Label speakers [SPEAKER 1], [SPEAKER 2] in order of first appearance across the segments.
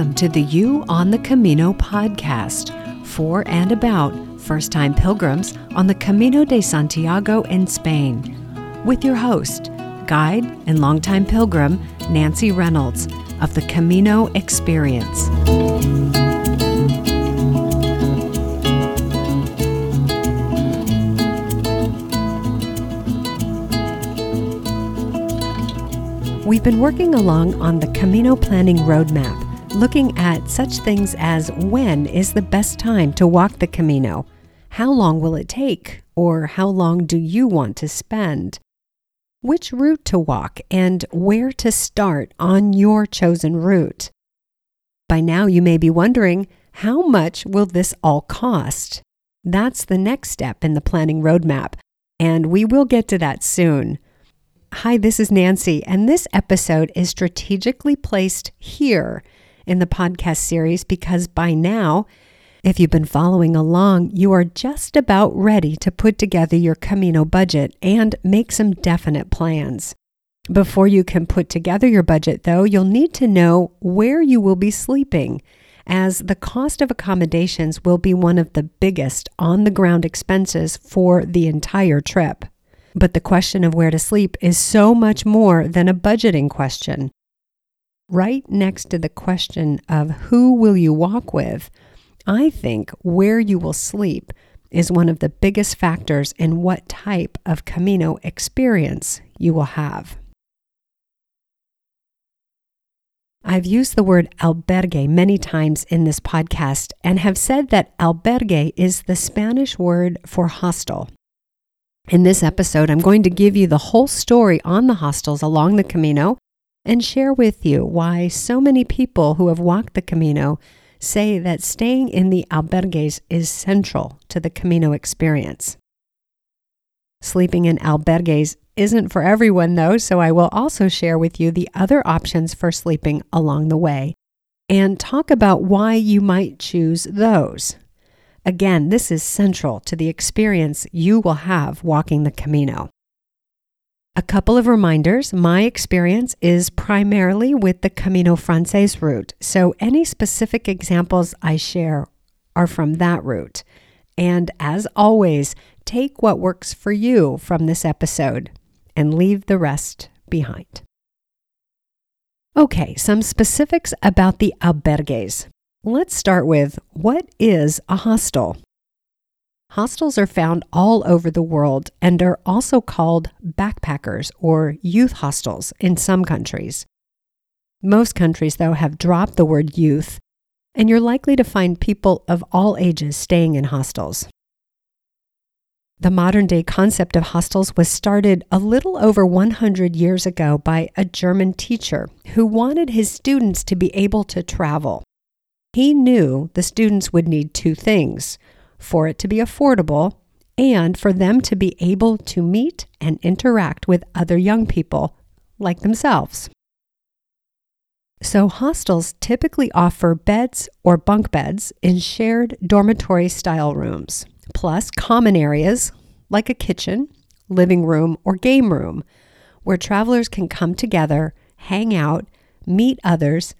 [SPEAKER 1] Welcome to the You on the Camino podcast for and about first time pilgrims on the Camino de Santiago in Spain, with your host, guide and longtime pilgrim Nancy Reynolds of the Camino Experience. We've been working along on the Camino Planning Roadmap, looking at such things as when is the best time to walk the Camino? How long will it take? Or how long do you want to spend? Which route to walk and where to start on your chosen route? By now, you may be wondering how much will this all cost? That's the next step in the planning roadmap, and we will get to that soon. Hi, this is Nancy, and this episode is strategically placed here in the podcast series because by now, if you've been following along, you are just about ready to put together your Camino budget and make some definite plans. Before you can put together your budget, though, you'll need to know where you will be sleeping, as the cost of accommodations will be one of the biggest on the ground expenses for the entire trip. But the question of where to sleep is so much more than a budgeting question. Right next to the question of who will you walk with, I think where you will sleep is one of the biggest factors in what type of Camino experience you will have. I've used the word albergue many times in this podcast and have said that albergue is the Spanish word for hostel. In this episode, I'm going to give you the whole story on the hostels along the Camino and share with you why so many people who have walked the Camino say that staying in the albergues is central to the Camino experience. Sleeping in albergues isn't for everyone, though, so I will also share with you the other options for sleeping along the way and talk about why you might choose those. Again, this is central to the experience you will have walking the Camino. A couple of reminders my experience is primarily with the Camino Frances route, so any specific examples I share are from that route. And as always, take what works for you from this episode and leave the rest behind. Okay, some specifics about the albergues. Let's start with what is a hostel? Hostels are found all over the world and are also called backpackers or youth hostels in some countries. Most countries, though, have dropped the word youth, and you're likely to find people of all ages staying in hostels. The modern day concept of hostels was started a little over 100 years ago by a German teacher who wanted his students to be able to travel. He knew the students would need two things for it to be affordable and for them to be able to meet and interact with other young people like themselves. So, hostels typically offer beds or bunk beds in shared dormitory style rooms, plus common areas like a kitchen, living room, or game room, where travelers can come together, hang out, meet others,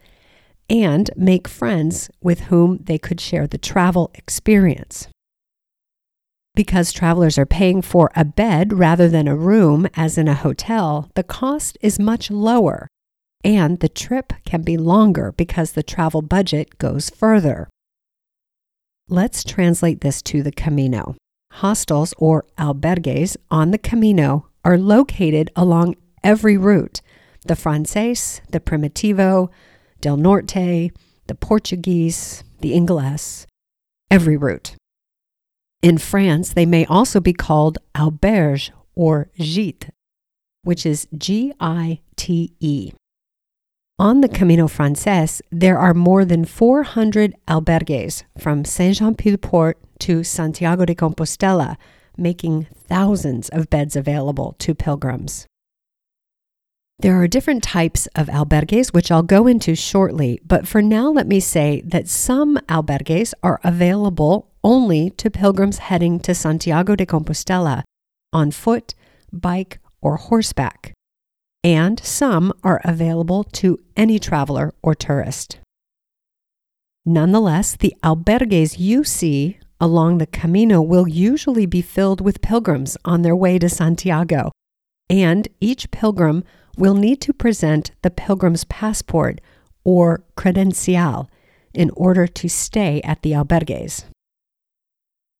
[SPEAKER 1] and make friends with whom they could share the travel experience. Because travelers are paying for a bed rather than a room, as in a hotel, the cost is much lower, and the trip can be longer because the travel budget goes further. Let's translate this to the Camino. Hostels or albergues on the Camino are located along every route the Frances, the Primitivo, Del Norte, the Portuguese, the Ingles, every route. In France, they may also be called auberge or gîte, which is G I T E. On the Camino Frances, there are more than 400 albergues from Saint Jean Pied de Port to Santiago de Compostela, making thousands of beds available to pilgrims. There are different types of albergues, which I'll go into shortly, but for now, let me say that some albergues are available only to pilgrims heading to Santiago de Compostela on foot, bike, or horseback, and some are available to any traveler or tourist. Nonetheless, the albergues you see along the Camino will usually be filled with pilgrims on their way to Santiago, and each pilgrim will need to present the pilgrim's passport or credencial in order to stay at the albergues.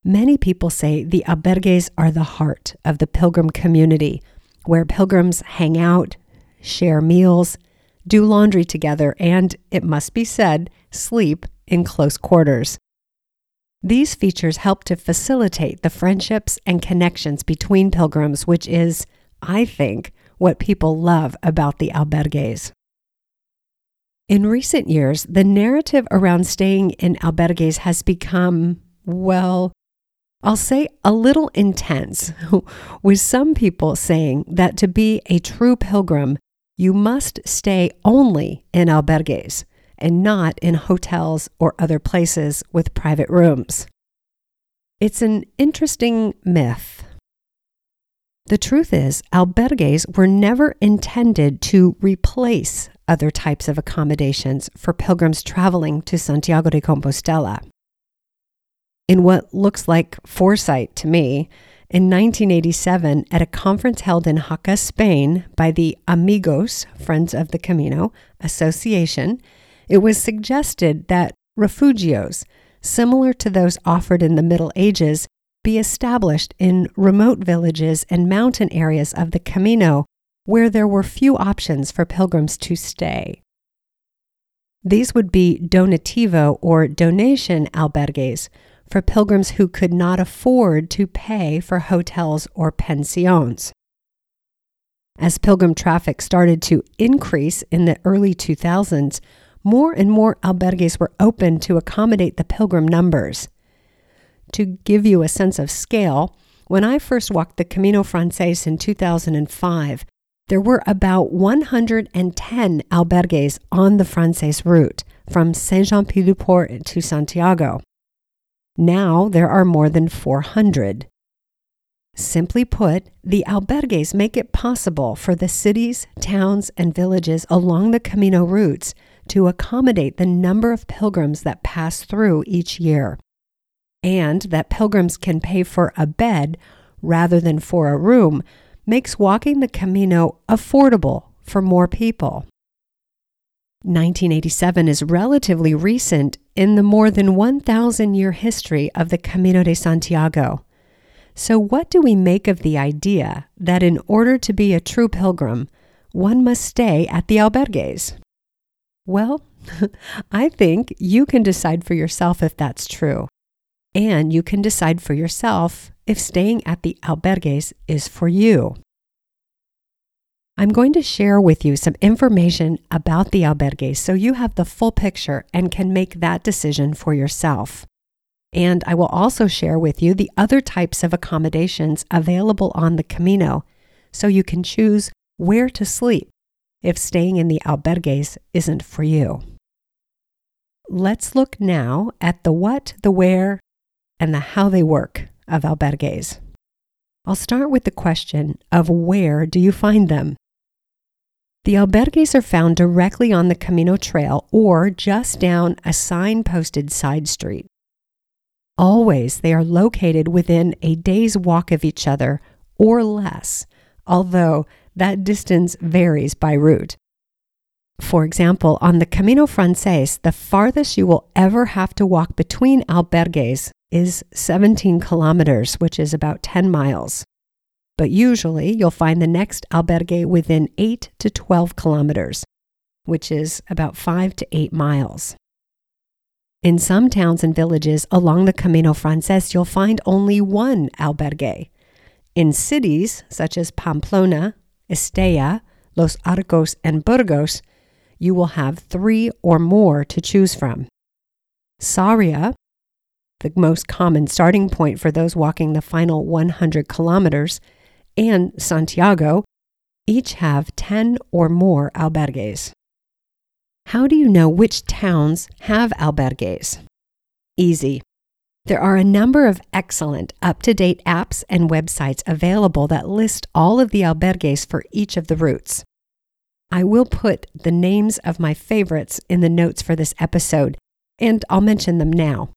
[SPEAKER 1] Many people say the albergues are the heart of the pilgrim community, where pilgrims hang out, share meals, do laundry together, and, it must be said, sleep in close quarters. These features help to facilitate the friendships and connections between pilgrims, which is, I think, what people love about the albergues. In recent years, the narrative around staying in albergues has become, well, I'll say a little intense, with some people saying that to be a true pilgrim, you must stay only in albergues and not in hotels or other places with private rooms. It's an interesting myth. The truth is, albergues were never intended to replace other types of accommodations for pilgrims traveling to Santiago de Compostela. In what looks like foresight to me, in 1987, at a conference held in Jaca, Spain, by the Amigos, Friends of the Camino Association, it was suggested that refugios, similar to those offered in the Middle Ages, be established in remote villages and mountain areas of the Camino where there were few options for pilgrims to stay. These would be donativo or donation albergues for pilgrims who could not afford to pay for hotels or pensions. As pilgrim traffic started to increase in the early 2000s, more and more albergues were opened to accommodate the pilgrim numbers. To give you a sense of scale, when I first walked the Camino Frances in 2005, there were about 110 albergues on the Frances route from Saint Jean Pied de Port to Santiago. Now there are more than 400. Simply put, the albergues make it possible for the cities, towns, and villages along the Camino routes to accommodate the number of pilgrims that pass through each year, and that pilgrims can pay for a bed rather than for a room makes walking the Camino affordable for more people. 1987 is relatively recent in the more than 1,000 year history of the Camino de Santiago. So, what do we make of the idea that in order to be a true pilgrim, one must stay at the albergues? Well, I think you can decide for yourself if that's true. And you can decide for yourself if staying at the albergues is for you. I'm going to share with you some information about the albergues so you have the full picture and can make that decision for yourself. And I will also share with you the other types of accommodations available on the Camino so you can choose where to sleep if staying in the albergues isn't for you. Let's look now at the what, the where, and the how they work of albergues. I'll start with the question of where do you find them? The albergues are found directly on the Camino Trail or just down a sign-posted side street. Always, they are located within a day's walk of each other or less, although that distance varies by route. For example, on the Camino Frances, the farthest you will ever have to walk between albergues is 17 kilometers, which is about 10 miles but usually you'll find the next albergue within 8 to 12 kilometers, which is about 5 to 8 miles. In some towns and villages along the Camino Frances, you'll find only one albergue. In cities such as Pamplona, Estella, Los Arcos, and Burgos, you will have three or more to choose from. Sarria, the most common starting point for those walking the final 100 kilometers, and Santiago each have 10 or more albergues. How do you know which towns have albergues? Easy. There are a number of excellent up to date apps and websites available that list all of the albergues for each of the routes. I will put the names of my favorites in the notes for this episode, and I'll mention them now.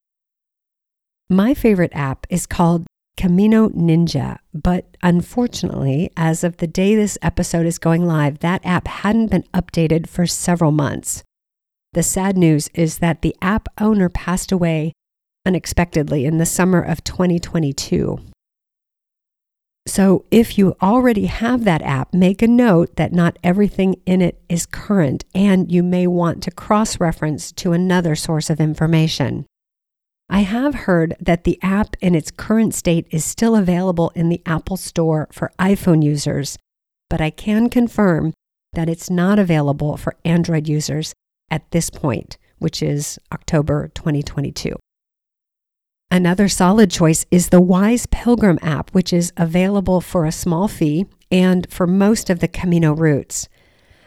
[SPEAKER 1] My favorite app is called Camino Ninja, but unfortunately, as of the day this episode is going live, that app hadn't been updated for several months. The sad news is that the app owner passed away unexpectedly in the summer of 2022. So, if you already have that app, make a note that not everything in it is current and you may want to cross reference to another source of information. I have heard that the app in its current state is still available in the Apple Store for iPhone users, but I can confirm that it's not available for Android users at this point, which is October 2022. Another solid choice is the Wise Pilgrim app, which is available for a small fee and for most of the Camino routes.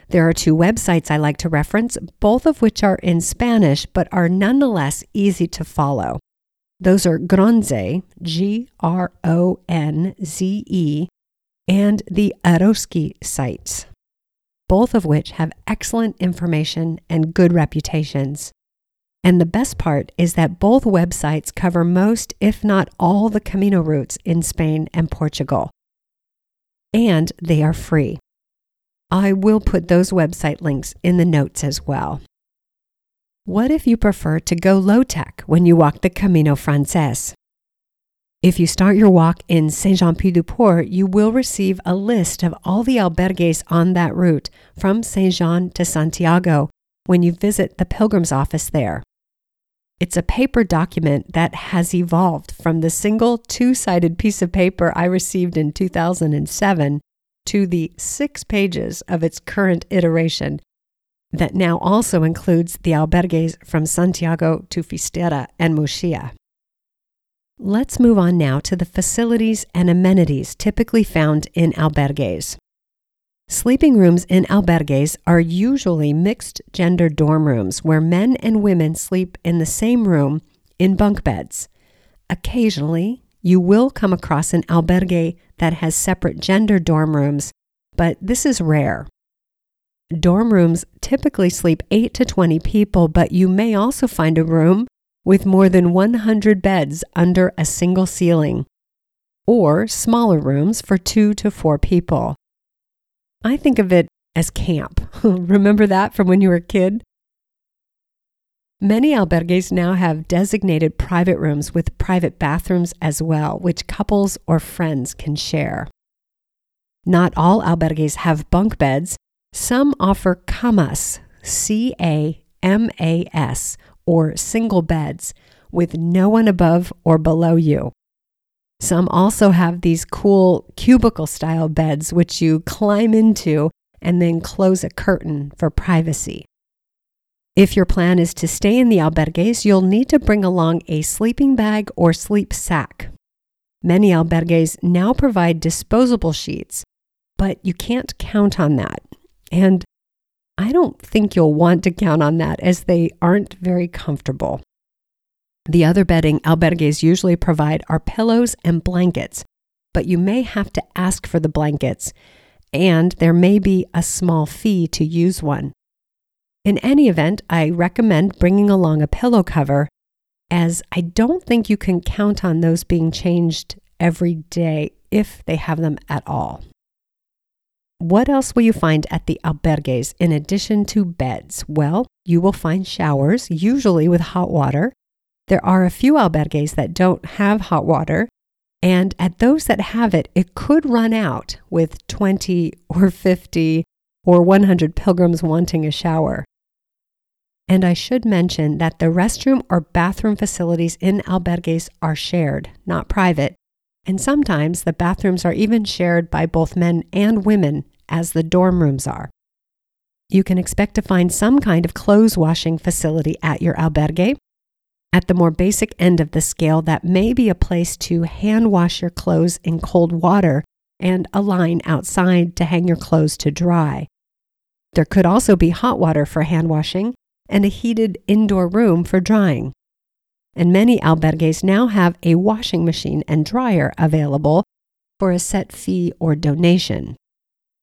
[SPEAKER 1] There are two websites I like to reference, both of which are in Spanish but are nonetheless easy to follow. Those are Gronze, G R O N Z E, and the Eroski sites, both of which have excellent information and good reputations. And the best part is that both websites cover most, if not all, the Camino routes in Spain and Portugal. And they are free. I will put those website links in the notes as well. What if you prefer to go low tech when you walk the Camino Frances? If you start your walk in Saint Jean Pied de Port, you will receive a list of all the albergues on that route from Saint Jean to Santiago when you visit the pilgrim's office there. It's a paper document that has evolved from the single two sided piece of paper I received in 2007 to the six pages of its current iteration that now also includes the albergues from Santiago to Finisterre and Muxía. Let's move on now to the facilities and amenities typically found in albergues. Sleeping rooms in albergues are usually mixed gender dorm rooms where men and women sleep in the same room in bunk beds. Occasionally, you will come across an albergue that has separate gender dorm rooms, but this is rare. Dorm rooms typically sleep 8 to 20 people, but you may also find a room with more than 100 beds under a single ceiling, or smaller rooms for 2 to 4 people. I think of it as camp. Remember that from when you were a kid? Many albergues now have designated private rooms with private bathrooms as well, which couples or friends can share. Not all albergues have bunk beds. Some offer camas, C A M A S, or single beds with no one above or below you. Some also have these cool cubicle style beds which you climb into and then close a curtain for privacy. If your plan is to stay in the albergues, you'll need to bring along a sleeping bag or sleep sack. Many albergues now provide disposable sheets, but you can't count on that. And I don't think you'll want to count on that as they aren't very comfortable. The other bedding albergues usually provide are pillows and blankets, but you may have to ask for the blankets, and there may be a small fee to use one. In any event, I recommend bringing along a pillow cover, as I don't think you can count on those being changed every day if they have them at all. What else will you find at the albergues in addition to beds? Well, you will find showers, usually with hot water, there are a few albergues that don't have hot water, and at those that have it, it could run out with 20 or 50 or 100 pilgrims wanting a shower. And I should mention that the restroom or bathroom facilities in albergues are shared, not private, and sometimes the bathrooms are even shared by both men and women, as the dorm rooms are. You can expect to find some kind of clothes washing facility at your albergue, at the more basic end of the scale, that may be a place to hand wash your clothes in cold water and a line outside to hang your clothes to dry. There could also be hot water for hand washing and a heated indoor room for drying. And many albergues now have a washing machine and dryer available for a set fee or donation.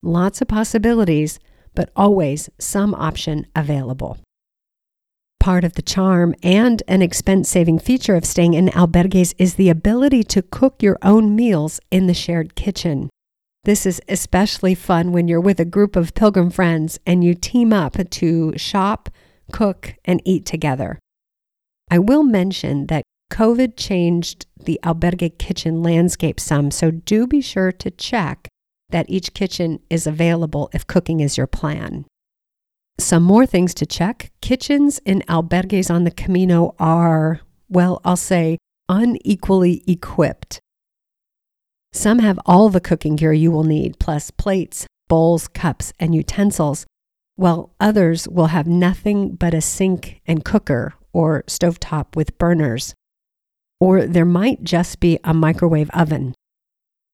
[SPEAKER 1] Lots of possibilities, but always some option available. Part of the charm and an expense saving feature of staying in albergues is the ability to cook your own meals in the shared kitchen. This is especially fun when you're with a group of pilgrim friends and you team up to shop, cook, and eat together. I will mention that COVID changed the albergue kitchen landscape some, so do be sure to check that each kitchen is available if cooking is your plan. Some more things to check kitchens in albergues on the Camino are, well, I'll say, unequally equipped. Some have all the cooking gear you will need, plus plates, bowls, cups, and utensils, while others will have nothing but a sink and cooker or stovetop with burners. Or there might just be a microwave oven.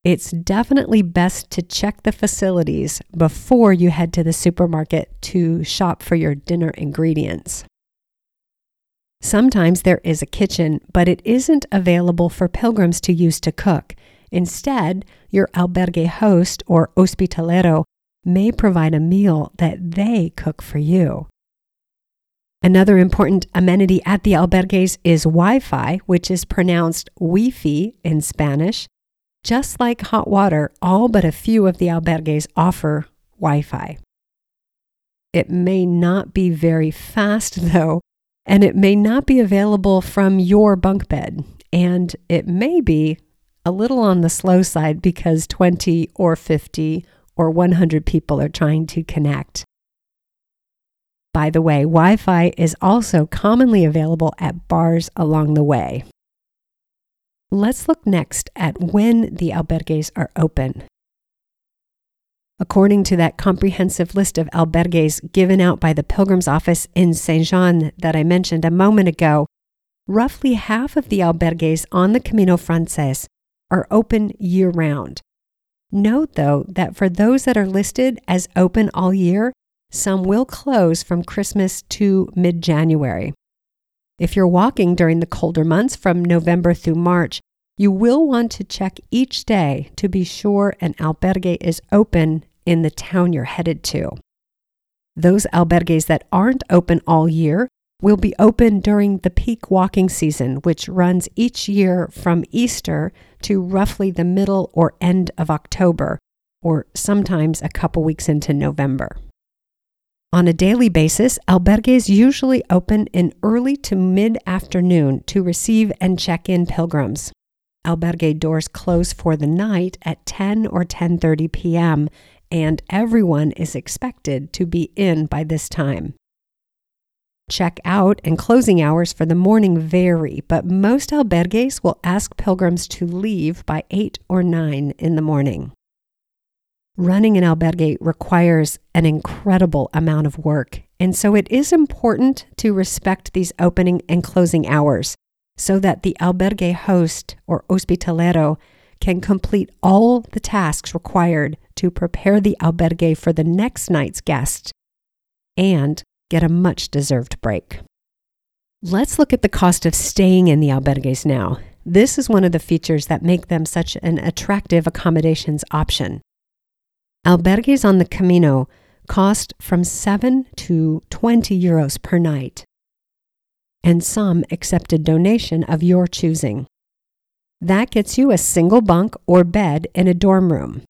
[SPEAKER 1] It's definitely best to check the facilities before you head to the supermarket to shop for your dinner ingredients. Sometimes there is a kitchen, but it isn't available for pilgrims to use to cook. Instead, your albergue host or hospitalero may provide a meal that they cook for you. Another important amenity at the albergues is Wi Fi, which is pronounced Wi-Fi in Spanish, just like hot water, all but a few of the albergues offer Wi Fi. It may not be very fast, though, and it may not be available from your bunk bed. And it may be a little on the slow side because 20 or 50 or 100 people are trying to connect. By the way, Wi Fi is also commonly available at bars along the way. Let's look next at when the albergues are open. According to that comprehensive list of albergues given out by the Pilgrim's Office in Saint Jean that I mentioned a moment ago, roughly half of the albergues on the Camino Frances are open year round. Note, though, that for those that are listed as open all year, some will close from Christmas to mid January. If you're walking during the colder months from November through March, you will want to check each day to be sure an albergue is open in the town you're headed to. Those albergues that aren't open all year will be open during the peak walking season, which runs each year from Easter to roughly the middle or end of October, or sometimes a couple weeks into November. On a daily basis, albergues usually open in early to mid afternoon to receive and check in pilgrims. Albergue doors close for the night at 10 or 10:30 p.m. and everyone is expected to be in by this time. Check out and closing hours for the morning vary, but most albergues will ask pilgrims to leave by 8 or 9 in the morning. Running an albergue requires an incredible amount of work, and so it is important to respect these opening and closing hours so that the albergue host or hospitalero can complete all the tasks required to prepare the albergue for the next night's guest and get a much deserved break. Let's look at the cost of staying in the albergues now. This is one of the features that make them such an attractive accommodations option. Albergues on the Camino cost from 7 to 20 euros per night, and some accept a donation of your choosing. That gets you a single bunk or bed in a dorm room.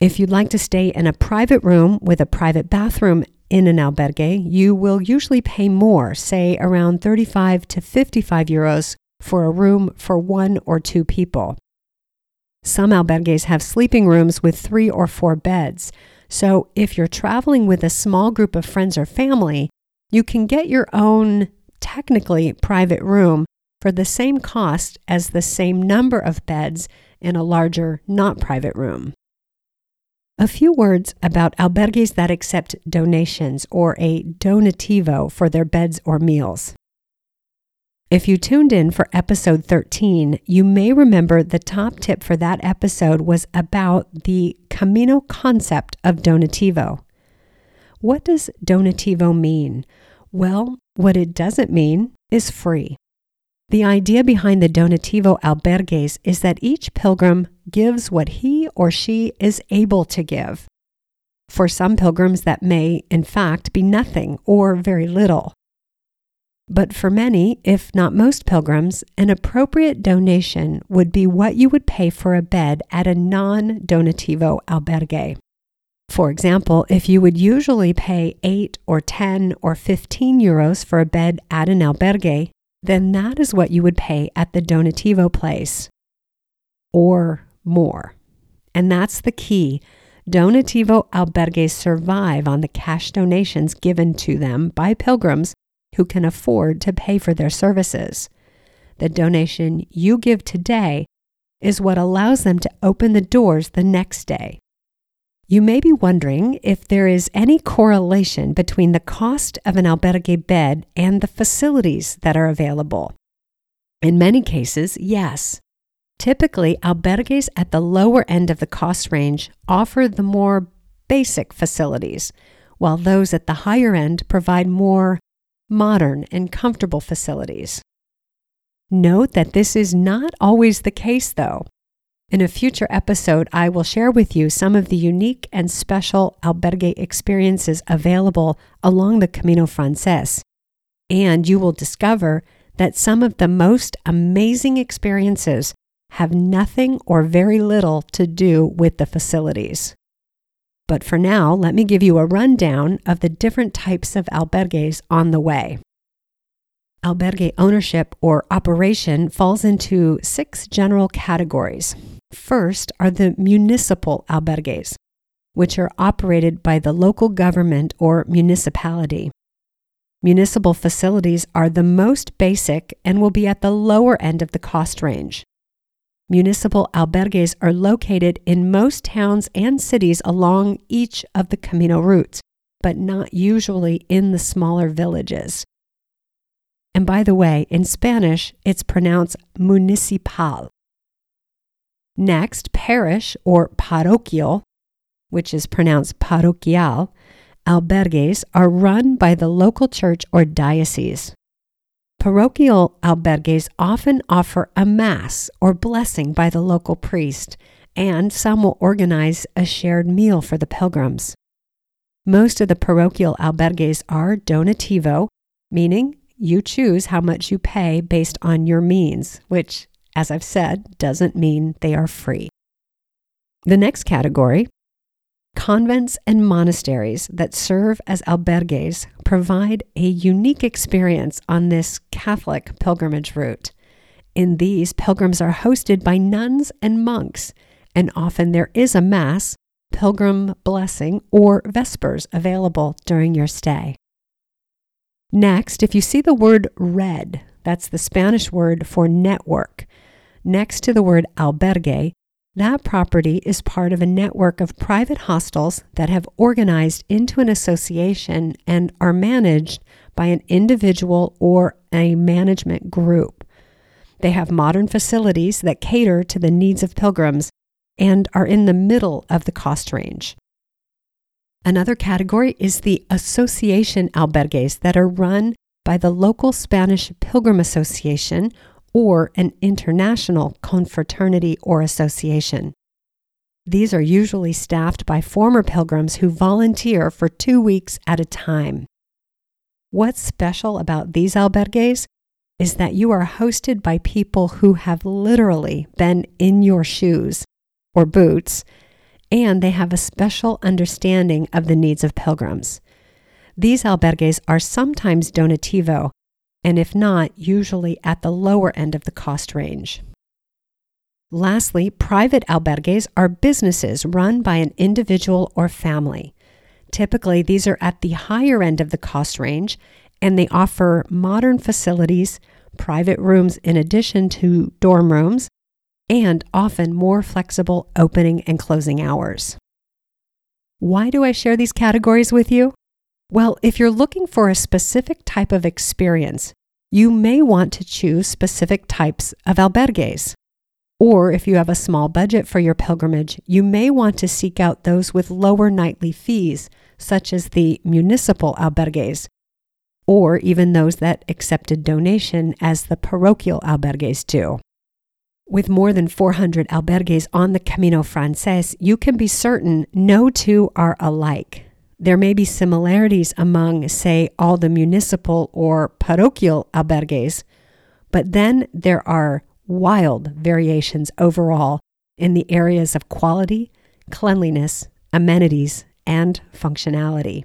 [SPEAKER 1] If you'd like to stay in a private room with a private bathroom in an albergue, you will usually pay more, say around 35 to 55 euros for a room for one or two people. Some albergues have sleeping rooms with three or four beds. So if you're traveling with a small group of friends or family, you can get your own technically private room for the same cost as the same number of beds in a larger, not private room. A few words about albergues that accept donations or a donativo for their beds or meals. If you tuned in for episode 13, you may remember the top tip for that episode was about the Camino concept of donativo. What does donativo mean? Well, what it doesn't mean is free. The idea behind the donativo albergues is that each pilgrim gives what he or she is able to give. For some pilgrims, that may, in fact, be nothing or very little. But for many, if not most pilgrims, an appropriate donation would be what you would pay for a bed at a non donativo albergue. For example, if you would usually pay 8 or 10 or 15 euros for a bed at an albergue, then that is what you would pay at the donativo place or more. And that's the key. Donativo albergues survive on the cash donations given to them by pilgrims who can afford to pay for their services. The donation you give today is what allows them to open the doors the next day. You may be wondering if there is any correlation between the cost of an albergue bed and the facilities that are available. In many cases, yes. Typically, albergues at the lower end of the cost range offer the more basic facilities, while those at the higher end provide more modern and comfortable facilities. Note that this is not always the case, though. In a future episode, I will share with you some of the unique and special albergue experiences available along the Camino Frances, and you will discover that some of the most amazing experiences have nothing or very little to do with the facilities. But for now, let me give you a rundown of the different types of albergues on the way. Albergue ownership or operation falls into six general categories. First are the municipal albergues, which are operated by the local government or municipality. Municipal facilities are the most basic and will be at the lower end of the cost range. Municipal albergues are located in most towns and cities along each of the Camino routes, but not usually in the smaller villages. And by the way, in Spanish, it's pronounced municipal. Next, parish or parroquial, which is pronounced parroquial, albergues are run by the local church or diocese. Parochial albergues often offer a mass or blessing by the local priest, and some will organize a shared meal for the pilgrims. Most of the parochial albergues are donativo, meaning you choose how much you pay based on your means, which, as I've said, doesn't mean they are free. The next category Convents and monasteries that serve as albergues provide a unique experience on this Catholic pilgrimage route. In these, pilgrims are hosted by nuns and monks, and often there is a Mass, pilgrim blessing, or Vespers available during your stay. Next, if you see the word red, that's the Spanish word for network, next to the word albergue, that property is part of a network of private hostels that have organized into an association and are managed by an individual or a management group. They have modern facilities that cater to the needs of pilgrims and are in the middle of the cost range. Another category is the association albergues that are run by the local Spanish Pilgrim Association or an international confraternity or association. These are usually staffed by former pilgrims who volunteer for two weeks at a time. What's special about these albergues is that you are hosted by people who have literally been in your shoes or boots, and they have a special understanding of the needs of pilgrims. These albergues are sometimes donativo, and if not, usually at the lower end of the cost range. Lastly, private albergues are businesses run by an individual or family. Typically, these are at the higher end of the cost range and they offer modern facilities, private rooms in addition to dorm rooms, and often more flexible opening and closing hours. Why do I share these categories with you? Well, if you're looking for a specific type of experience, you may want to choose specific types of albergues. Or if you have a small budget for your pilgrimage, you may want to seek out those with lower nightly fees, such as the municipal albergues, or even those that accepted donation as the parochial albergues do. With more than 400 albergues on the Camino Frances, you can be certain no two are alike. There may be similarities among, say, all the municipal or parochial albergues, but then there are wild variations overall in the areas of quality, cleanliness, amenities, and functionality.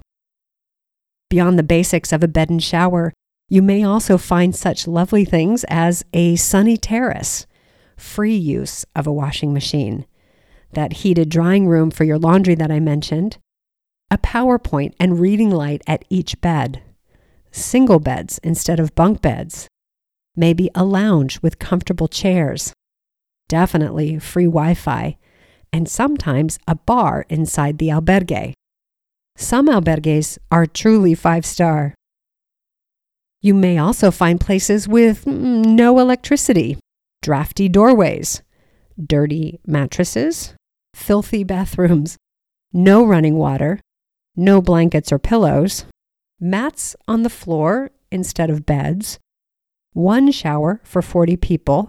[SPEAKER 1] Beyond the basics of a bed and shower, you may also find such lovely things as a sunny terrace, free use of a washing machine, that heated drying room for your laundry that I mentioned, a PowerPoint and reading light at each bed, single beds instead of bunk beds, maybe a lounge with comfortable chairs, definitely free Wi Fi, and sometimes a bar inside the albergue. Some albergues are truly five star. You may also find places with mm, no electricity, drafty doorways, dirty mattresses, filthy bathrooms, no running water, no blankets or pillows, mats on the floor instead of beds, one shower for 40 people,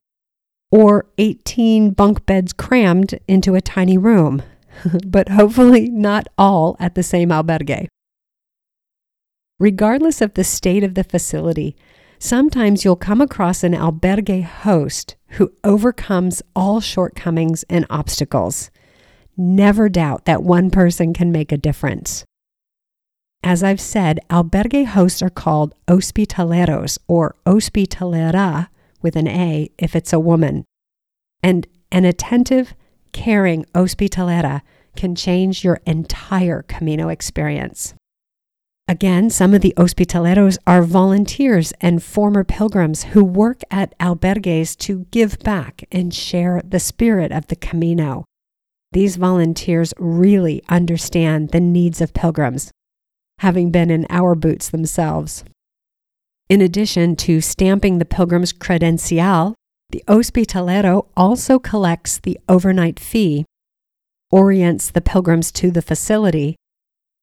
[SPEAKER 1] or 18 bunk beds crammed into a tiny room, but hopefully not all at the same albergue. Regardless of the state of the facility, sometimes you'll come across an albergue host who overcomes all shortcomings and obstacles. Never doubt that one person can make a difference. As I've said, albergue hosts are called hospitaleros or hospitalera with an A if it's a woman. And an attentive, caring hospitalera can change your entire Camino experience. Again, some of the hospitaleros are volunteers and former pilgrims who work at albergues to give back and share the spirit of the Camino. These volunteers really understand the needs of pilgrims having been in our boots themselves. In addition to stamping the pilgrim's credencial, the hospitalero also collects the overnight fee, orients the pilgrims to the facility,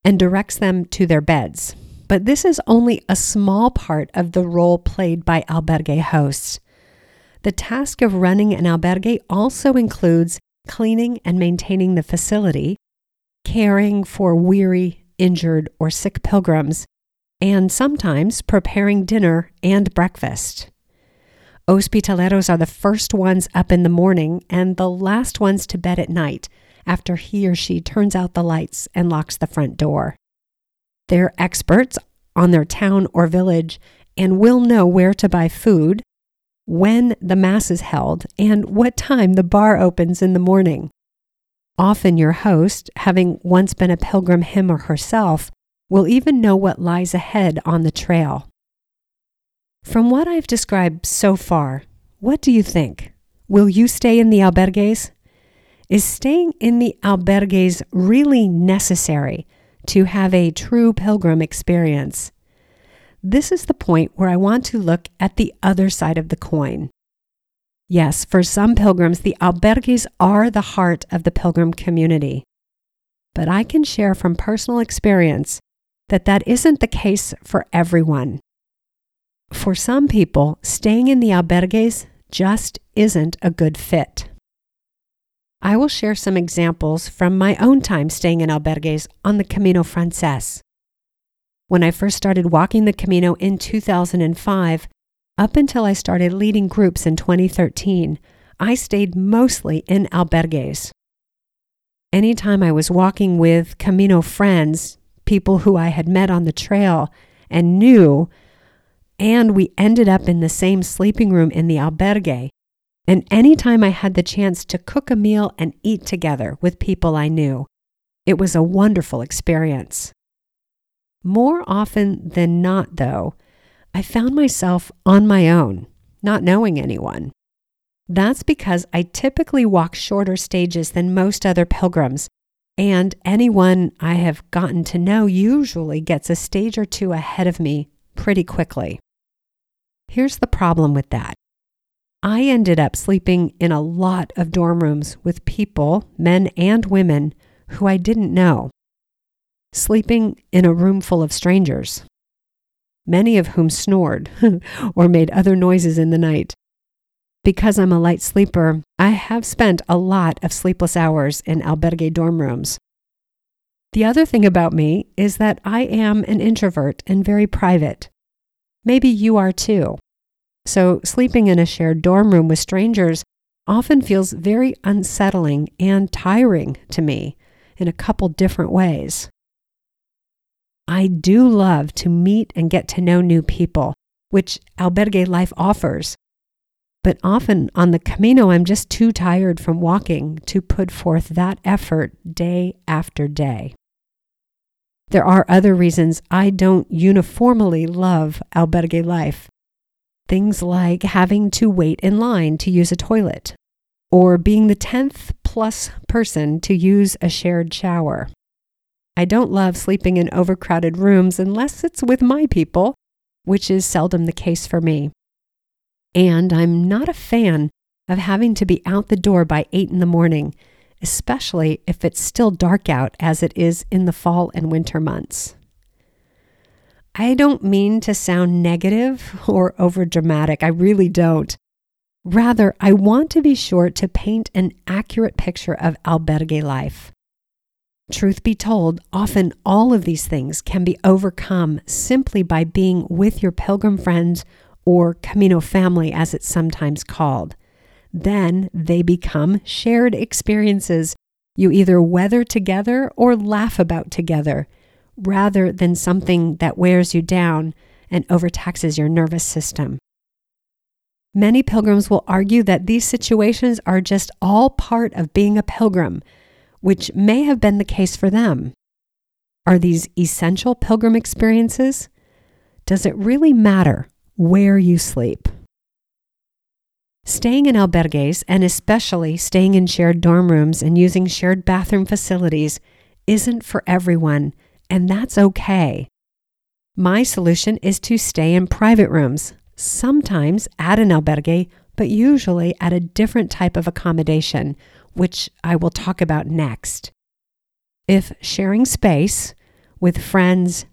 [SPEAKER 1] and directs them to their beds. But this is only a small part of the role played by albergue hosts. The task of running an albergue also includes cleaning and maintaining the facility, caring for weary injured, or sick pilgrims, and sometimes preparing dinner and breakfast. Hospitaleros are the first ones up in the morning and the last ones to bed at night after he or she turns out the lights and locks the front door. They're experts on their town or village and will know where to buy food, when the Mass is held, and what time the bar opens in the morning. Often your host, having once been a pilgrim him or herself, will even know what lies ahead on the trail. From what I've described so far, what do you think? Will you stay in the albergues? Is staying in the albergues really necessary to have a true pilgrim experience? This is the point where I want to look at the other side of the coin. Yes, for some pilgrims, the albergues are the heart of the pilgrim community. But I can share from personal experience that that isn't the case for everyone. For some people, staying in the albergues just isn't a good fit. I will share some examples from my own time staying in albergues on the Camino Frances. When I first started walking the Camino in 2005, up until I started leading groups in 2013, I stayed mostly in albergues. Anytime I was walking with Camino friends, people who I had met on the trail and knew, and we ended up in the same sleeping room in the albergue, and anytime I had the chance to cook a meal and eat together with people I knew, it was a wonderful experience. More often than not, though, I found myself on my own, not knowing anyone. That's because I typically walk shorter stages than most other pilgrims, and anyone I have gotten to know usually gets a stage or two ahead of me pretty quickly. Here's the problem with that I ended up sleeping in a lot of dorm rooms with people, men and women, who I didn't know, sleeping in a room full of strangers many of whom snored or made other noises in the night. Because I'm a light sleeper, I have spent a lot of sleepless hours in albergue dorm rooms. The other thing about me is that I am an introvert and very private. Maybe you are too. So, sleeping in a shared dorm room with strangers often feels very unsettling and tiring to me in a couple different ways. I do love to meet and get to know new people, which albergue life offers. But often on the Camino, I'm just too tired from walking to put forth that effort day after day. There are other reasons I don't uniformly love albergue life. Things like having to wait in line to use a toilet, or being the 10th plus person to use a shared shower. I don't love sleeping in overcrowded rooms unless it's with my people, which is seldom the case for me. And I'm not a fan of having to be out the door by 8 in the morning especially if it's still dark out as it is in the fall and winter months. I don't mean to sound negative or overdramatic, I really don't. Rather, I want to be sure to paint an accurate picture of albergue life. Truth be told, often all of these things can be overcome simply by being with your pilgrim friends or Camino family, as it's sometimes called then they become shared experiences you either weather together or laugh about together, rather than something that wears you down and overtaxes your nervous system. Many pilgrims will argue that these situations are just all part of being a pilgrim, which may have been the case for them. Are these essential pilgrim experiences? Does it really matter where you sleep? Staying in albergues, and especially staying in shared dorm rooms and using shared bathroom facilities, isn't for everyone, and that's okay. My solution is to stay in private rooms, sometimes at an albergue, but usually at a different type of accommodation, which I will talk about next. If sharing space with friends,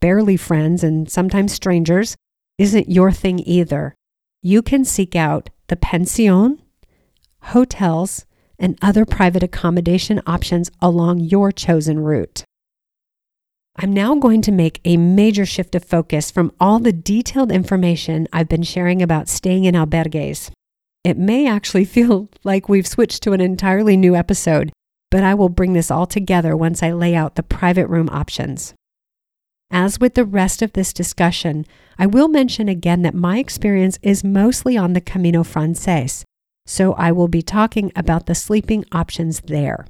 [SPEAKER 1] barely friends, and sometimes strangers isn't your thing either, you can seek out the pension, hotels, and other private accommodation options along your chosen route. I'm now going to make a major shift of focus from all the detailed information I've been sharing about staying in albergues. It may actually feel like we've switched to an entirely new episode, but I will bring this all together once I lay out the private room options. As with the rest of this discussion, I will mention again that my experience is mostly on the Camino Frances, so I will be talking about the sleeping options there.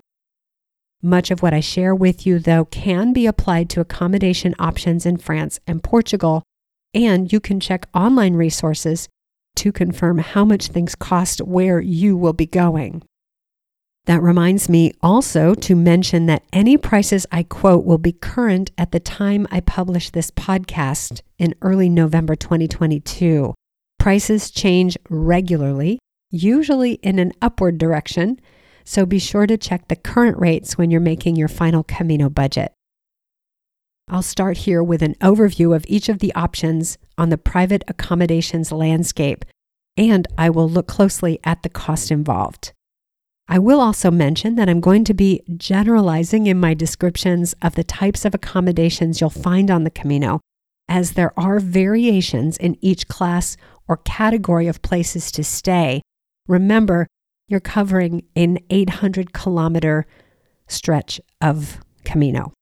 [SPEAKER 1] Much of what I share with you, though, can be applied to accommodation options in France and Portugal, and you can check online resources to confirm how much things cost where you will be going. That reminds me also to mention that any prices I quote will be current at the time I publish this podcast in early November 2022. Prices change regularly, usually in an upward direction, so be sure to check the current rates when you're making your final Camino budget. I'll start here with an overview of each of the options on the private accommodations landscape, and I will look closely at the cost involved. I will also mention that I'm going to be generalizing in my descriptions of the types of accommodations you'll find on the Camino, as there are variations in each class or category of places to stay. Remember, you're covering an 800 kilometer stretch of Camino.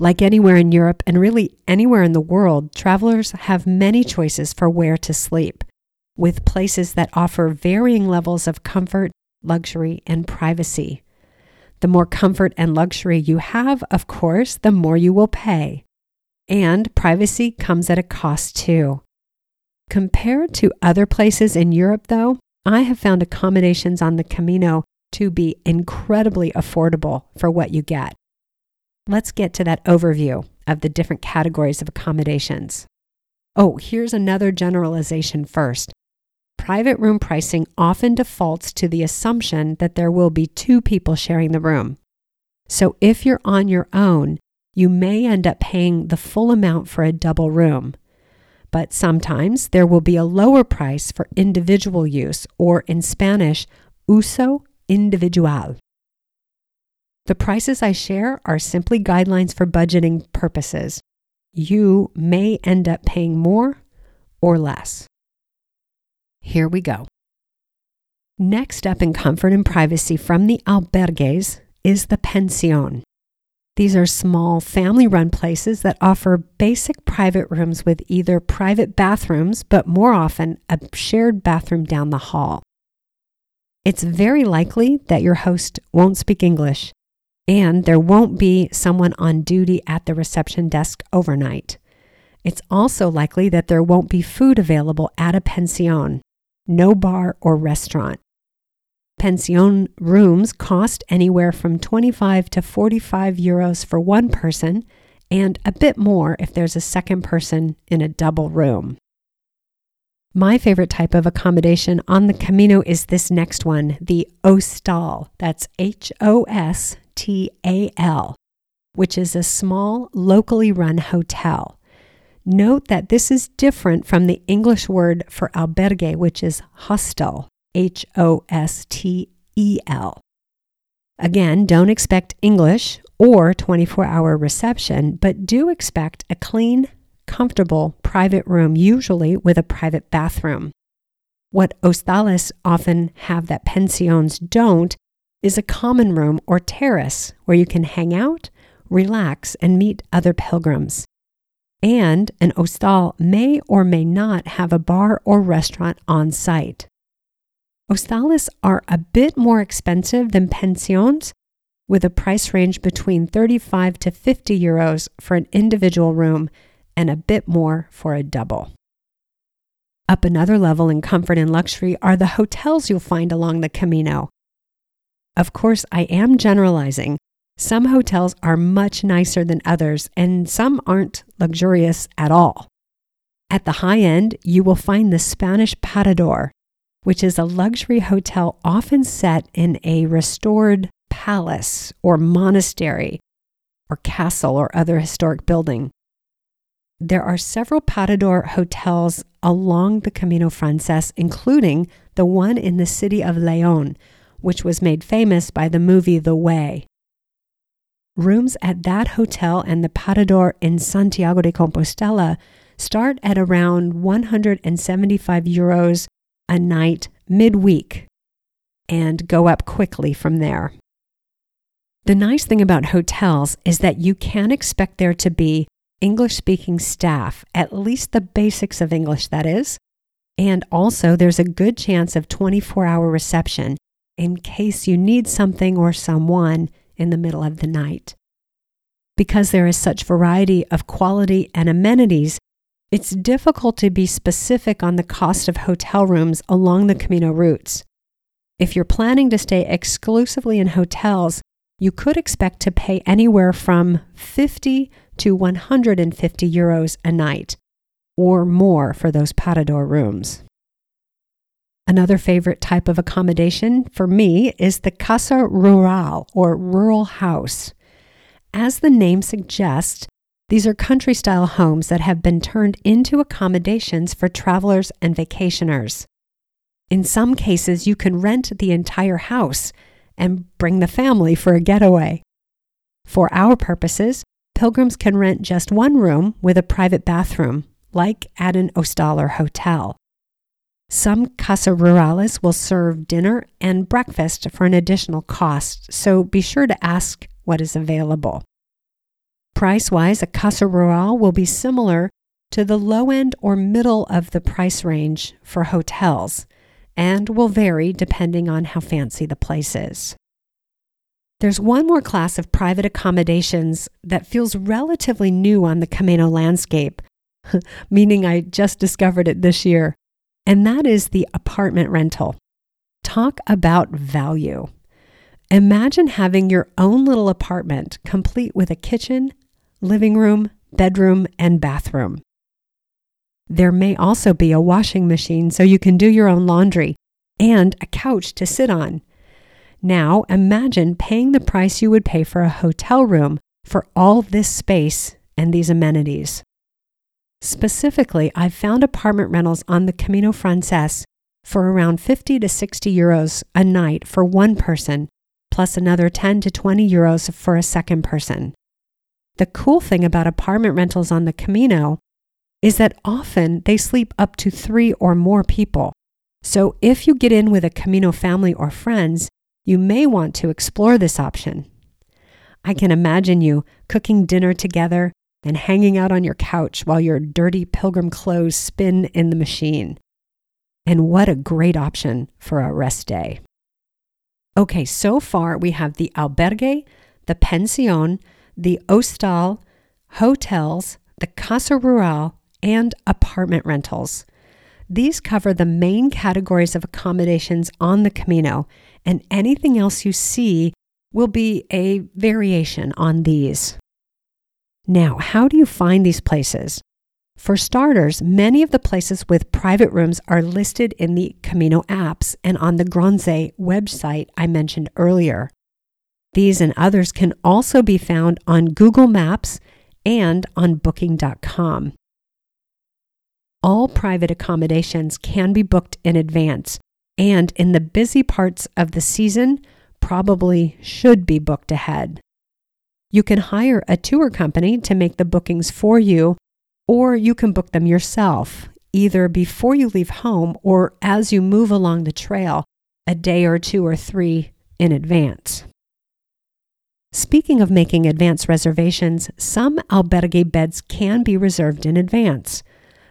[SPEAKER 1] Like anywhere in Europe and really anywhere in the world, travelers have many choices for where to sleep, with places that offer varying levels of comfort luxury, and privacy. The more comfort and luxury you have, of course, the more you will pay. And privacy comes at a cost too. Compared to other places in Europe, though, I have found accommodations on the Camino to be incredibly affordable for what you get. Let's get to that overview of the different categories of accommodations. Oh, here's another generalization first private room pricing often defaults to the assumption that there will be two people sharing the room. So if you're on your own, you may end up paying the full amount for a double room. But sometimes there will be a lower price for individual use, or in Spanish, uso individual. The prices I share are simply guidelines for budgeting purposes. You may end up paying more or less. Here we go. Next up in comfort and privacy from the albergues is the pension. These are small family run places that offer basic private rooms with either private bathrooms, but more often a shared bathroom down the hall. It's very likely that your host won't speak English, and there won't be someone on duty at the reception desk overnight. It's also likely that there won't be food available at a pension, no bar or restaurant. Pension rooms cost anywhere from 25 to 45 euros for one person and a bit more if there's a second person in a double room. My favorite type of accommodation on the Camino is this next one, the Hostal. That's H O S T A L, which is a small, locally run hotel. Note that this is different from the English word for albergue, which is hostel. H O S T E L. Again, don't expect English or 24 hour reception, but do expect a clean, comfortable private room, usually with a private bathroom. What hostales often have that pensions don't is a common room or terrace where you can hang out, relax, and meet other pilgrims. And an hostal may or may not have a bar or restaurant on site. Hostales are a bit more expensive than pensions, with a price range between 35 to 50 euros for an individual room and a bit more for a double. Up another level in comfort and luxury are the hotels you'll find along the Camino. Of course, I am generalizing. Some hotels are much nicer than others, and some aren't luxurious at all. At the high end, you will find the Spanish Parador, which is a luxury hotel often set in a restored palace or monastery or castle or other historic building. There are several Parador hotels along the Camino Frances, including the one in the city of Leon, which was made famous by the movie The Way. Rooms at that hotel and the Parador in Santiago de Compostela start at around 175 euros a night midweek and go up quickly from there. The nice thing about hotels is that you can expect there to be English speaking staff, at least the basics of English, that is. And also, there's a good chance of 24 hour reception in case you need something or someone in the middle of the night. Because there is such variety of quality and amenities, it's difficult to be specific on the cost of hotel rooms along the Camino routes. If you're planning to stay exclusively in hotels, you could expect to pay anywhere from 50 to 150 euros a night or more for those Parador rooms. Another favorite type of accommodation for me is the Casa Rural or rural house. As the name suggests, these are country style homes that have been turned into accommodations for travelers and vacationers. In some cases, you can rent the entire house and bring the family for a getaway. For our purposes, pilgrims can rent just one room with a private bathroom, like at an hostal hotel. Some Casa Rurales will serve dinner and breakfast for an additional cost, so be sure to ask what is available. Price wise, a Casa Rural will be similar to the low end or middle of the price range for hotels and will vary depending on how fancy the place is. There's one more class of private accommodations that feels relatively new on the Camino landscape, meaning I just discovered it this year, and that is the apartment rental. Talk about value. Imagine having your own little apartment complete with a kitchen, living room, bedroom, and bathroom. There may also be a washing machine so you can do your own laundry and a couch to sit on. Now imagine paying the price you would pay for a hotel room for all this space and these amenities. Specifically, I've found apartment rentals on the Camino Frances for around 50 to 60 euros a night for one person, plus another 10 to 20 euros for a second person. The cool thing about apartment rentals on the Camino is that often they sleep up to three or more people. So if you get in with a Camino family or friends, you may want to explore this option. I can imagine you cooking dinner together and hanging out on your couch while your dirty pilgrim clothes spin in the machine. And what a great option for a rest day. Okay, so far we have the albergue, the pension, the hostal, hotels, the casa rural, and apartment rentals. These cover the main categories of accommodations on the Camino, and anything else you see will be a variation on these. Now, how do you find these places? For starters, many of the places with private rooms are listed in the Camino apps and on the Gronze website I mentioned earlier. These and others can also be found on Google Maps and on Booking.com. All private accommodations can be booked in advance, and in the busy parts of the season, probably should be booked ahead. You can hire a tour company to make the bookings for you or you can book them yourself, either before you leave home or as you move along the trail a day or two or three in advance. Speaking of making advance reservations, some albergue beds can be reserved in advance.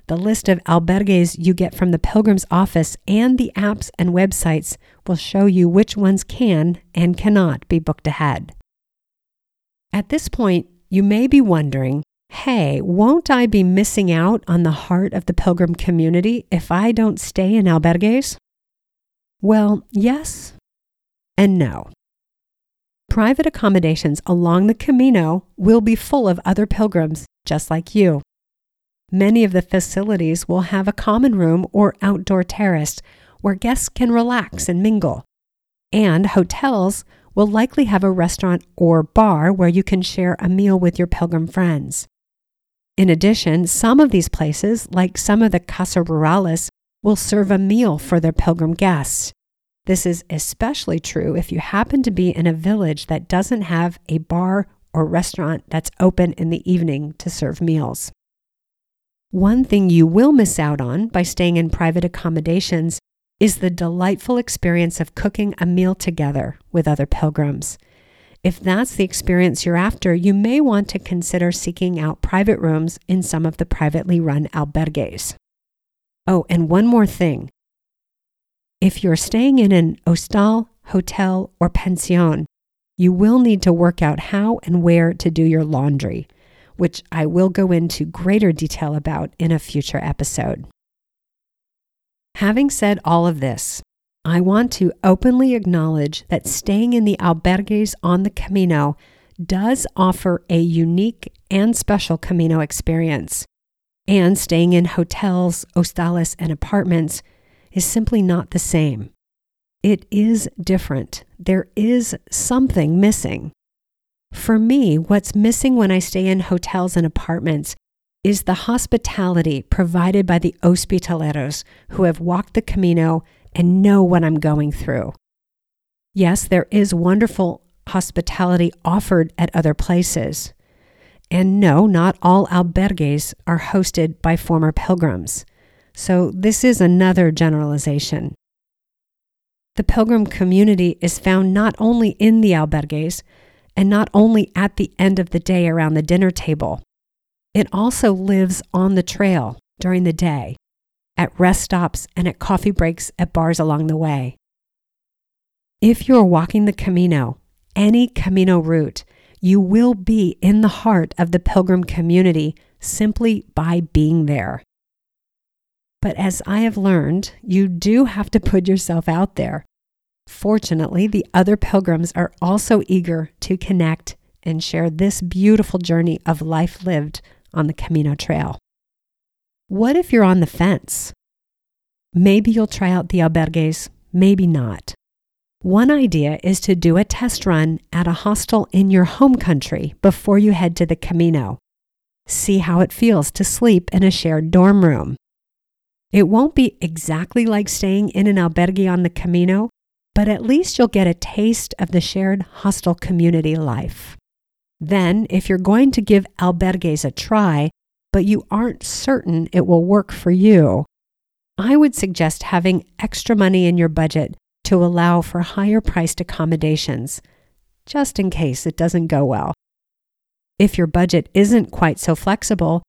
[SPEAKER 1] The list of albergues you get from the Pilgrim's office and the apps and websites will show you which ones can and cannot be booked ahead. At this point, you may be wondering hey, won't I be missing out on the heart of the pilgrim community if I don't stay in albergues? Well, yes and no. Private accommodations along the Camino will be full of other pilgrims just like you. Many of the facilities will have a common room or outdoor terrace where guests can relax and mingle. And hotels will likely have a restaurant or bar where you can share a meal with your pilgrim friends. In addition, some of these places, like some of the Casa Rurales, will serve a meal for their pilgrim guests. This is especially true if you happen to be in a village that doesn't have a bar or restaurant that's open in the evening to serve meals. One thing you will miss out on by staying in private accommodations is the delightful experience of cooking a meal together with other pilgrims. If that's the experience you're after, you may want to consider seeking out private rooms in some of the privately run albergues. Oh, and one more thing. If you're staying in an hostal, hotel, or pension, you will need to work out how and where to do your laundry, which I will go into greater detail about in a future episode. Having said all of this, I want to openly acknowledge that staying in the albergues on the Camino does offer a unique and special Camino experience. And staying in hotels, hostales, and apartments is simply not the same. It is different. There is something missing. For me, what's missing when I stay in hotels and apartments is the hospitality provided by the hospitaleros who have walked the Camino and know what I'm going through. Yes, there is wonderful hospitality offered at other places. And no, not all albergues are hosted by former pilgrims. So this is another generalization. The pilgrim community is found not only in the albergues and not only at the end of the day around the dinner table, it also lives on the trail during the day at rest stops, and at coffee breaks at bars along the way. If you are walking the Camino, any Camino route, you will be in the heart of the pilgrim community simply by being there. But as I have learned, you do have to put yourself out there. Fortunately, the other pilgrims are also eager to connect and share this beautiful journey of life lived on the Camino Trail. What if you're on the fence? Maybe you'll try out the albergues, maybe not. One idea is to do a test run at a hostel in your home country before you head to the Camino. See how it feels to sleep in a shared dorm room. It won't be exactly like staying in an albergue on the Camino, but at least you'll get a taste of the shared hostel community life. Then, if you're going to give albergues a try, but you aren't certain it will work for you, I would suggest having extra money in your budget to allow for higher priced accommodations, just in case it doesn't go well. If your budget isn't quite so flexible,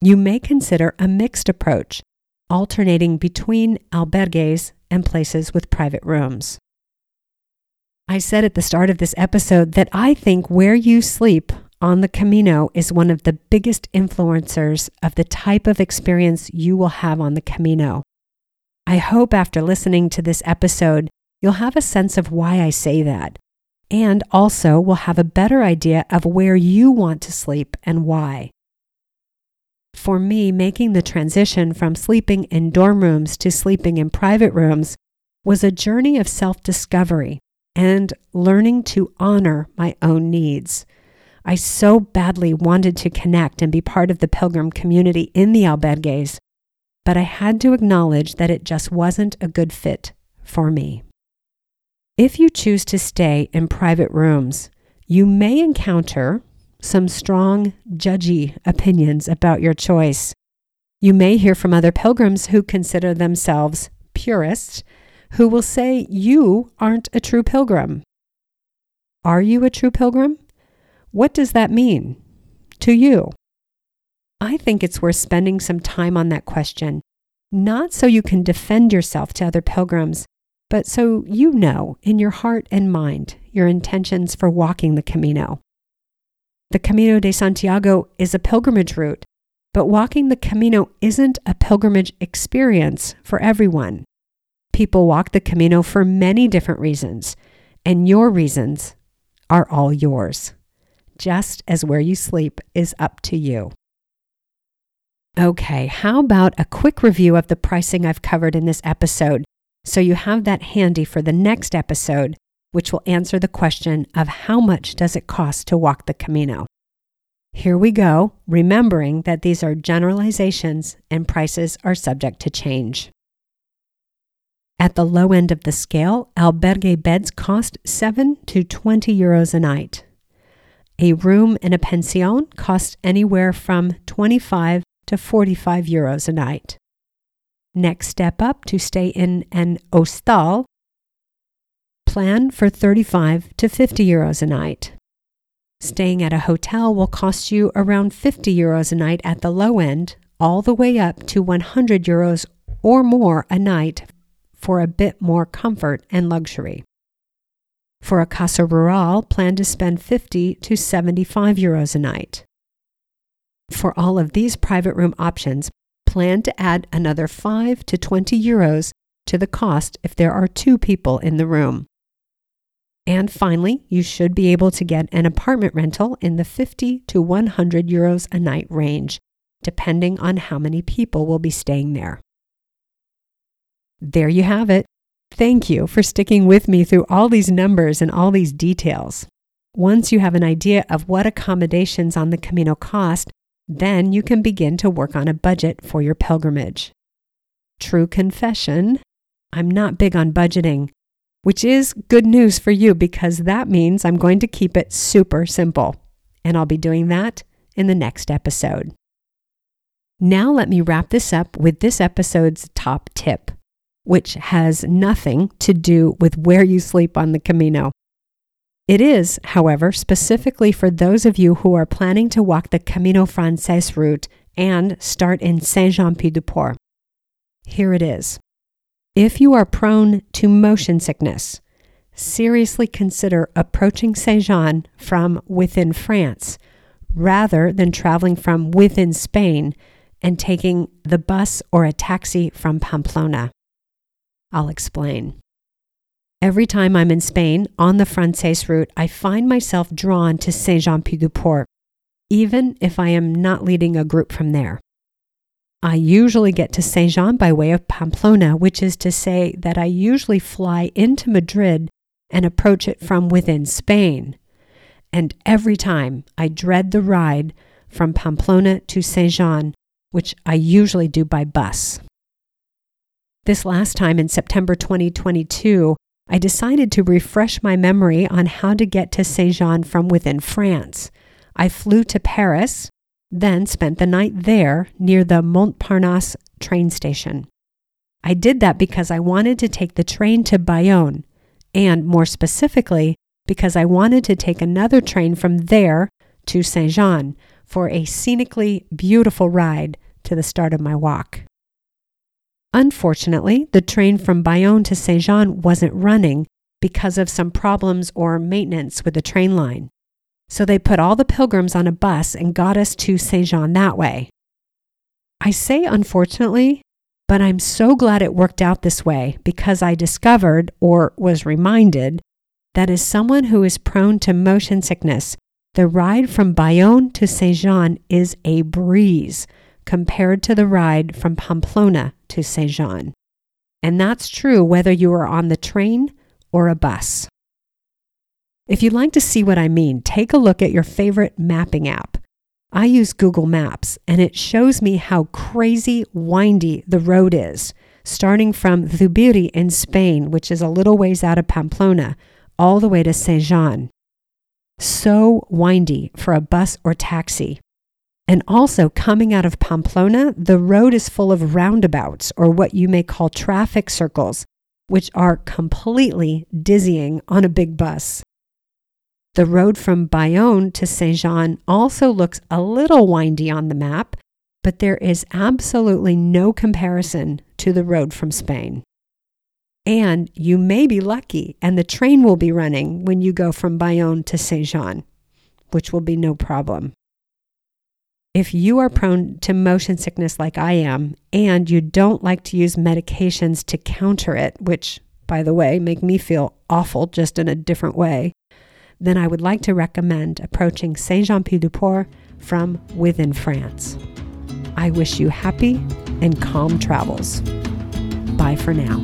[SPEAKER 1] you may consider a mixed approach, alternating between albergues and places with private rooms. I said at the start of this episode that I think where you sleep on the Camino is one of the biggest influencers of the type of experience you will have on the Camino. I hope after listening to this episode, you'll have a sense of why I say that, and also will have a better idea of where you want to sleep and why. For me, making the transition from sleeping in dorm rooms to sleeping in private rooms was a journey of self discovery and learning to honor my own needs. I so badly wanted to connect and be part of the pilgrim community in the albergues, but I had to acknowledge that it just wasn't a good fit for me. If you choose to stay in private rooms, you may encounter some strong, judgy opinions about your choice. You may hear from other pilgrims who consider themselves purists, who will say you aren't a true pilgrim. Are you a true pilgrim? What does that mean to you? I think it's worth spending some time on that question, not so you can defend yourself to other pilgrims, but so you know in your heart and mind your intentions for walking the Camino. The Camino de Santiago is a pilgrimage route, but walking the Camino isn't a pilgrimage experience for everyone. People walk the Camino for many different reasons, and your reasons are all yours just as where you sleep is up to you. Okay, how about a quick review of the pricing I've covered in this episode so you have that handy for the next episode, which will answer the question of how much does it cost to walk the Camino? Here we go, remembering that these are generalizations and prices are subject to change. At the low end of the scale, albergue beds cost 7 to 20 euros a night. A room in a pension costs anywhere from 25 to 45 euros a night. Next step up to stay in an hostal, plan for 35 to 50 euros a night. Staying at a hotel will cost you around 50 euros a night at the low end, all the way up to 100 euros or more a night for a bit more comfort and luxury. For a Casa Rural, plan to spend 50 to 75 euros a night. For all of these private room options, plan to add another 5 to 20 euros to the cost if there are two people in the room. And finally, you should be able to get an apartment rental in the 50 to 100 euros a night range, depending on how many people will be staying there. There you have it. Thank you for sticking with me through all these numbers and all these details. Once you have an idea of what accommodations on the Camino cost, then you can begin to work on a budget for your pilgrimage. True confession, I'm not big on budgeting, which is good news for you because that means I'm going to keep it super simple. And I'll be doing that in the next episode. Now, let me wrap this up with this episode's top tip which has nothing to do with where you sleep on the Camino. It is, however, specifically for those of you who are planning to walk the Camino Frances route and start in Saint Jean Pied de Port. Here it is. If you are prone to motion sickness, seriously consider approaching Saint Jean from within France rather than traveling from within Spain and taking the bus or a taxi from Pamplona. I'll explain. Every time I'm in Spain on the Frances route, I find myself drawn to Saint Jean Pied de Port, even if I am not leading a group from there. I usually get to Saint Jean by way of Pamplona, which is to say that I usually fly into Madrid and approach it from within Spain. And every time I dread the ride from Pamplona to Saint Jean, which I usually do by bus. This last time in September 2022, I decided to refresh my memory on how to get to Saint Jean from within France. I flew to Paris, then spent the night there near the Montparnasse train station. I did that because I wanted to take the train to Bayonne, and more specifically, because I wanted to take another train from there to Saint Jean for a scenically beautiful ride to the start of my walk. Unfortunately, the train from Bayonne to Saint Jean wasn't running because of some problems or maintenance with the train line. So they put all the pilgrims on a bus and got us to Saint Jean that way. I say unfortunately, but I'm so glad it worked out this way because I discovered or was reminded that as someone who is prone to motion sickness, the ride from Bayonne to Saint Jean is a breeze compared to the ride from Pamplona to Saint Jean. And that's true whether you are on the train or a bus. If you'd like to see what I mean, take a look at your favorite mapping app. I use Google Maps and it shows me how crazy windy the road is, starting from Zubiri in Spain, which is a little ways out of Pamplona, all the way to Saint Jean. So windy for a bus or taxi. And also, coming out of Pamplona, the road is full of roundabouts, or what you may call traffic circles, which are completely dizzying on a big bus. The road from Bayonne to Saint Jean also looks a little windy on the map, but there is absolutely no comparison to the road from Spain. And you may be lucky, and the train will be running when you go from Bayonne to Saint Jean, which will be no problem. If you are prone to motion sickness like I am, and you don't like to use medications to counter it, which, by the way, make me feel awful just in a different way, then I would like to recommend approaching Saint Jean Pied du Port from within France. I wish you happy and calm travels. Bye for now.